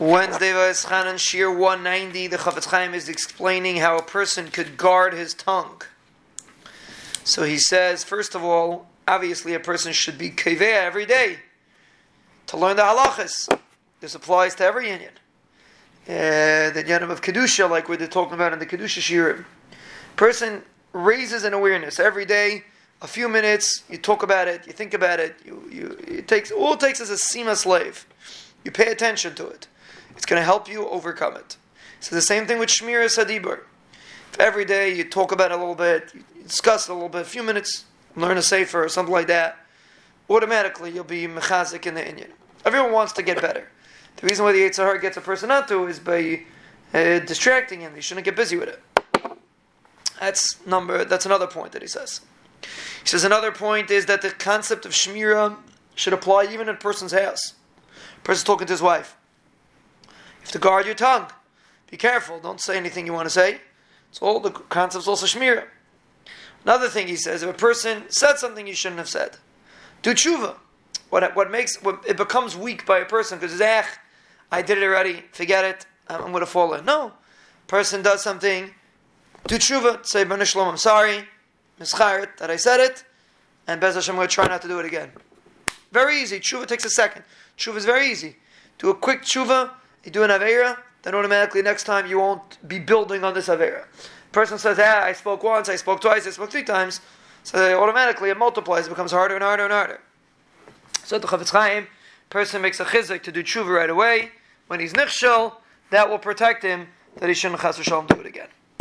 Wednesday Vayischanan Shir 190, the Chafetz Chaim is explaining how a person could guard his tongue. So he says, first of all, obviously a person should be kiveh every day to learn the halachas. This applies to every inyan. Uh, the yanim of kedusha, like we're talking about in the kedusha shirim. Person raises an awareness every day. A few minutes, you talk about it, you think about it. You, you, it takes all it takes is a simas lev. You pay attention to it. It's going to help you overcome it. So the same thing with Shmiras Hadibur. If every day you talk about it a little bit, you discuss it a little bit, a few minutes, learn a sefer or something like that, automatically you'll be mechazik in the inyan. Everyone wants to get better. The reason why the Yetzer Hara gets a person not to is by uh, distracting him. You shouldn't get busy with it. That's number. That's another point that he says. He says another point is that the concept of shmira should apply even in a person's house. A person's talking to his wife. You have to guard your tongue. Be careful. Don't say anything you want to say. It's all the concept's also shmira. Another thing he says: if a person said something he shouldn't have said, do tshuva. What what makes what, it becomes weak by a person because eh, I did it already. Forget it. I'm, I'm going to fall in. No, person does something. Do tshuva. Say Shalom. I'm sorry. Mischaret that I said it, and Bez Hashem I'm going to try not to do it again. Very easy. Tshuva takes a second. Tshuva is very easy. Do a quick tshuva you do an Avera, then automatically next time you won't be building on this Avera. Person says, ah, I spoke once, I spoke twice, I spoke three times. So automatically it multiplies, it becomes harder and harder and harder. So the Chafetz Chaim, person makes a chizik to do tshuva right away. When he's nichshel, that will protect him that he shouldn't chas do it again.